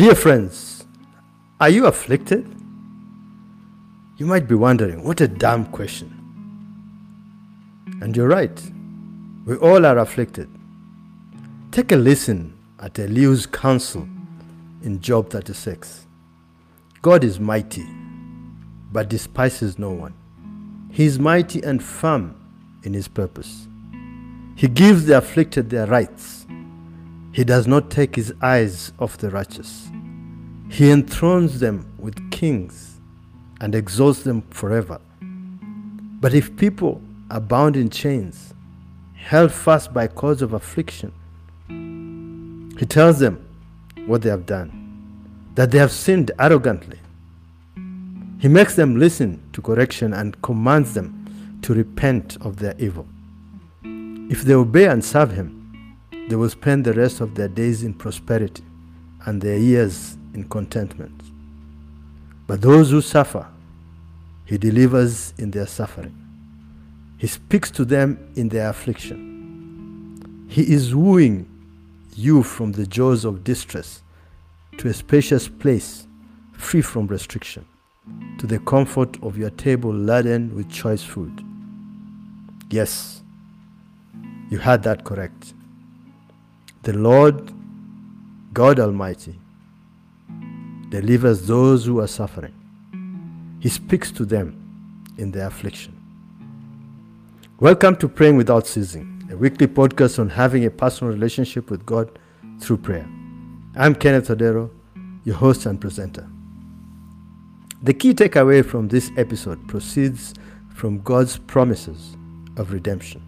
Dear friends, are you afflicted? You might be wondering, what a damn question. And you're right, we all are afflicted. Take a listen at Elihu's counsel in Job 36. God is mighty, but despises no one. He is mighty and firm in his purpose. He gives the afflicted their rights. He does not take his eyes off the righteous. He enthrones them with kings and exalts them forever. But if people are bound in chains, held fast by cause of affliction, he tells them what they have done, that they have sinned arrogantly. He makes them listen to correction and commands them to repent of their evil. If they obey and serve him, they will spend the rest of their days in prosperity and their years in contentment. But those who suffer, he delivers in their suffering. He speaks to them in their affliction. He is wooing you from the jaws of distress to a spacious place free from restriction, to the comfort of your table laden with choice food. Yes, you had that correct. The Lord God Almighty delivers those who are suffering. He speaks to them in their affliction. Welcome to Praying Without Ceasing, a weekly podcast on having a personal relationship with God through prayer. I'm Kenneth Odero, your host and presenter. The key takeaway from this episode proceeds from God's promises of redemption.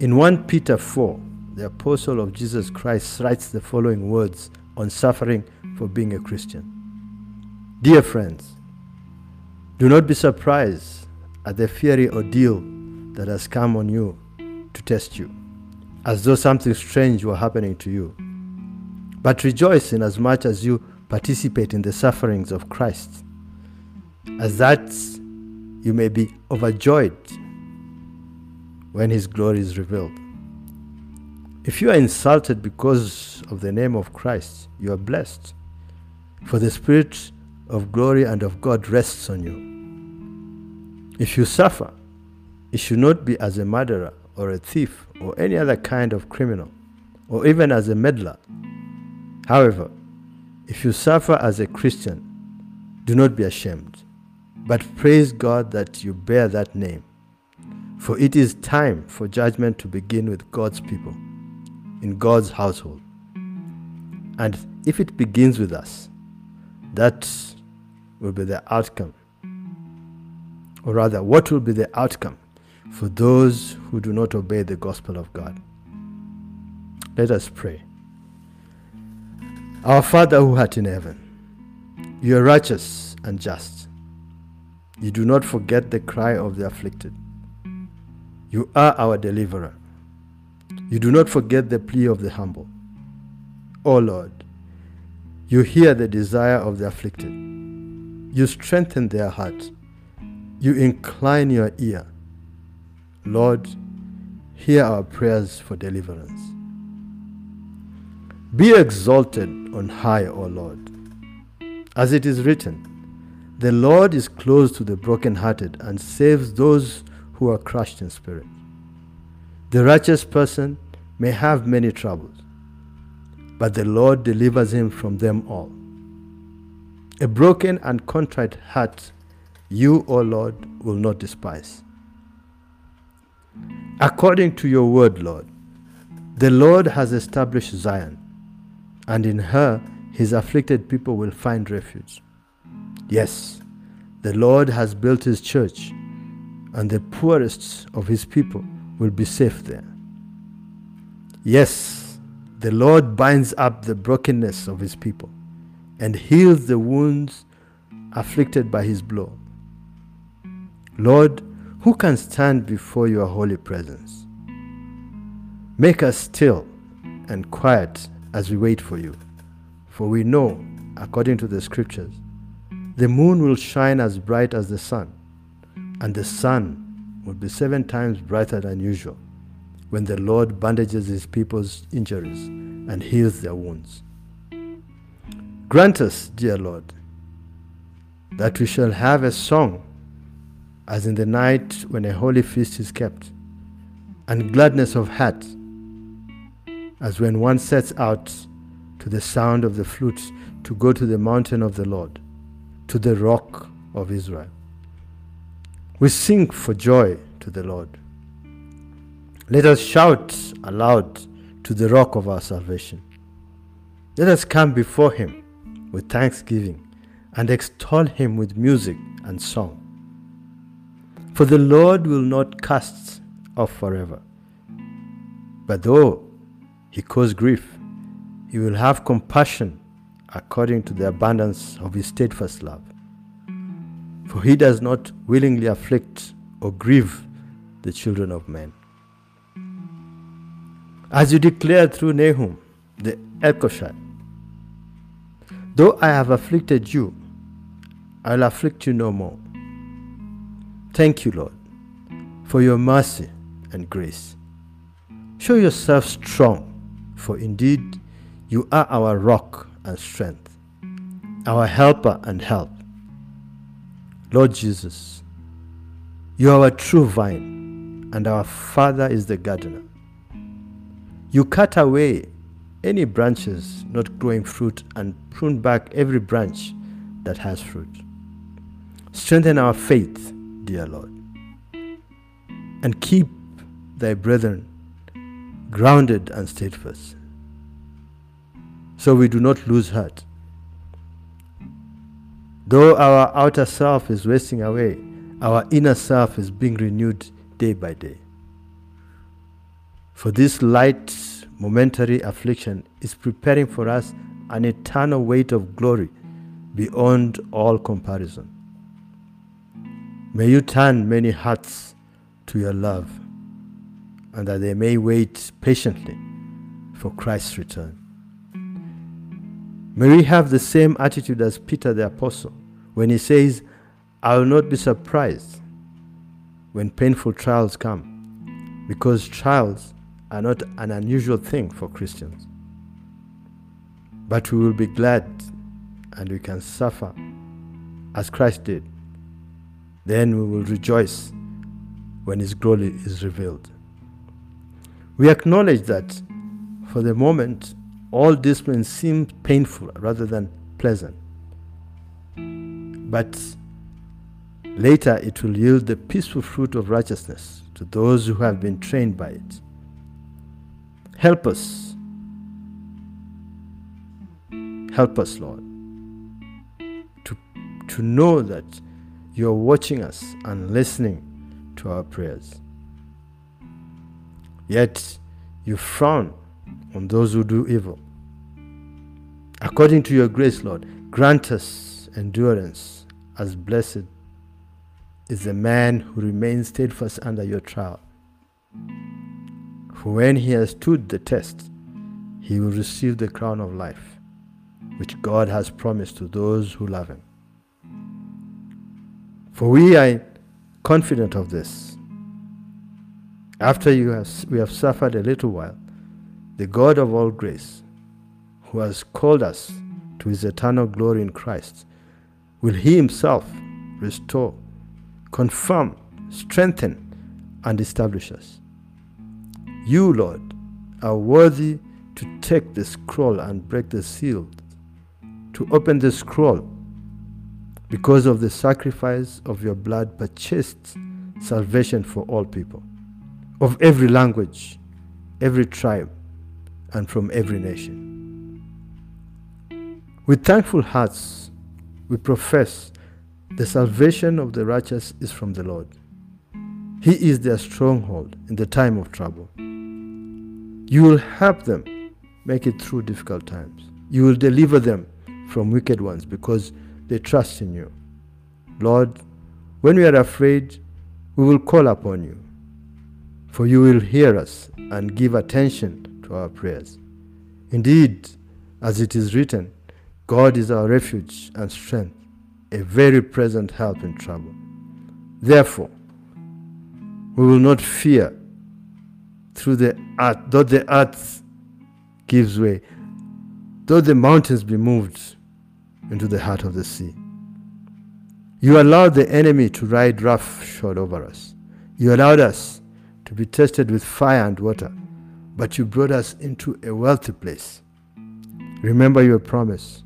In 1 Peter 4, the apostle of Jesus Christ writes the following words on suffering for being a Christian. Dear friends, do not be surprised at the fiery ordeal that has come on you to test you, as though something strange were happening to you. But rejoice in as much as you participate in the sufferings of Christ, as that you may be overjoyed when his glory is revealed. If you are insulted because of the name of Christ, you are blessed, for the Spirit of glory and of God rests on you. If you suffer, it should not be as a murderer or a thief or any other kind of criminal, or even as a meddler. However, if you suffer as a Christian, do not be ashamed, but praise God that you bear that name. For it is time for judgment to begin with God's people, in God's household. And if it begins with us, that will be the outcome. Or rather, what will be the outcome for those who do not obey the gospel of God? Let us pray. Our Father who art in heaven, you are righteous and just. You do not forget the cry of the afflicted. You are our deliverer. You do not forget the plea of the humble. O Lord, you hear the desire of the afflicted. You strengthen their heart. You incline your ear. Lord, hear our prayers for deliverance. Be exalted on high, O Lord. As it is written, the Lord is close to the brokenhearted and saves those who are crushed in spirit. The righteous person may have many troubles, but the Lord delivers him from them all. A broken and contrite heart, you, O Lord, will not despise. According to your word, Lord, the Lord has established Zion, and in her his afflicted people will find refuge. Yes, the Lord has built his church, and the poorest of his people will be safe there. Yes, the Lord binds up the brokenness of his people and heals the wounds afflicted by his blow. Lord, who can stand before your holy presence? Make us still and quiet as we wait for you, for we know, according to the scriptures, the moon will shine as bright as the sun, and the sun will be seven times brighter than usual when the Lord bandages his people's injuries and heals their wounds. Grant us, dear Lord, that we shall have a song as in the night when a holy feast is kept, and gladness of heart as when one sets out to the sound of the flute to go to the mountain of the Lord, to the rock of Israel. We sing for joy to the Lord. Let us shout aloud to the rock of our salvation. Let us come before him with thanksgiving and extol him with music and song. For the Lord will not cast off forever. But though he cause grief, he will have compassion according to the abundance of his steadfast love. For he does not willingly afflict or grieve the children of men. As you declared through Nahum the Elkoshite, though I have afflicted you, I'll afflict you no more. Thank you, Lord, for your mercy and grace. Show yourself strong, for indeed you are our rock and strength, our helper and help. Lord Jesus, you are our true vine, and our Father is the gardener. You cut away any branches not growing fruit and prune back every branch that has fruit. Strengthen our faith, dear Lord, and keep thy brethren grounded and steadfast, so we do not lose heart. Though our outer self is wasting away, our inner self is being renewed day by day. For this light, momentary affliction is preparing for us an eternal weight of glory beyond all comparison. May you turn many hearts to your love, and that they may wait patiently for Christ's return. May we have the same attitude as Peter the Apostle when he says, I will not be surprised when painful trials come, because trials are not an unusual thing for Christians. But we will be glad and we can suffer as Christ did. Then we will rejoice when His glory is revealed. We acknowledge that for the moment, all discipline seems painful rather than pleasant. But later it will yield the peaceful fruit of righteousness to those who have been trained by it. Help us. Help us, Lord, to, to know that you are watching us and listening to our prayers. Yet you frown on those who do evil. According to your grace, Lord, grant us endurance as blessed is the man who remains steadfast under your trial. For when he has stood the test, he will receive the crown of life, which God has promised to those who love him. For we are confident of this. After you have, we have suffered a little while, the God of all grace, who has called us to his eternal glory in Christ, will he himself restore, confirm, strengthen, and establish us. You, Lord, are worthy to take the scroll and break the seal, to open the scroll, because of the sacrifice of your blood purchased salvation for all people, of every language, every tribe, and from every nation. With thankful hearts, we profess the salvation of the righteous is from the Lord. He is their stronghold in the time of trouble. You will help them make it through difficult times. You will deliver them from wicked ones because they trust in you. Lord, when we are afraid, we will call upon you, for you will hear us and give attention to our prayers. Indeed, as it is written, God is our refuge and strength, a very present help in trouble. Therefore, we will not fear through the earth, though the earth gives way, though the mountains be moved, into the heart of the sea. You allowed the enemy to ride roughshod over us. You allowed us to be tested with fire and water, but you brought us into a wealthy place. Remember your promise.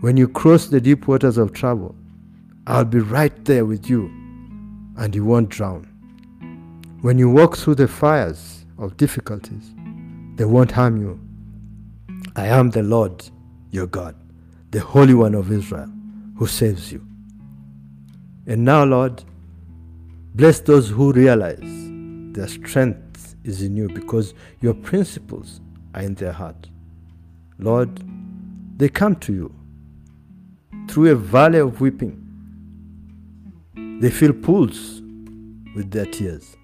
When you cross the deep waters of trouble, I'll be right there with you, and you won't drown. When you walk through the fires of difficulties, they won't harm you. I am the Lord your God, the Holy One of Israel, who saves you. And now, Lord, bless those who realize their strength is in you because your principles are in their heart. Lord, they come to you through a valley of weeping. They feel pools with their tears.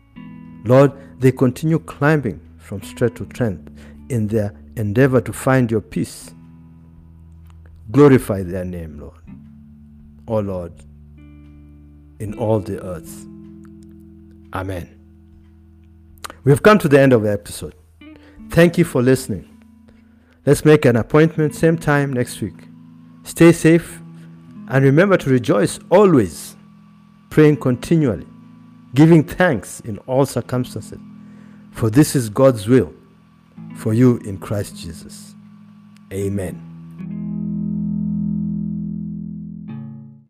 Lord, they continue climbing from strength to strength in their endeavor to find your peace. Glorify their name, Lord. O oh Lord, in all the earth. Amen. We have come to the end of the episode. Thank you for listening. Let's make an appointment same time next week. Stay safe and remember to rejoice always, praying continually, giving thanks in all circumstances, for this is God's will for you in Christ Jesus. Amen.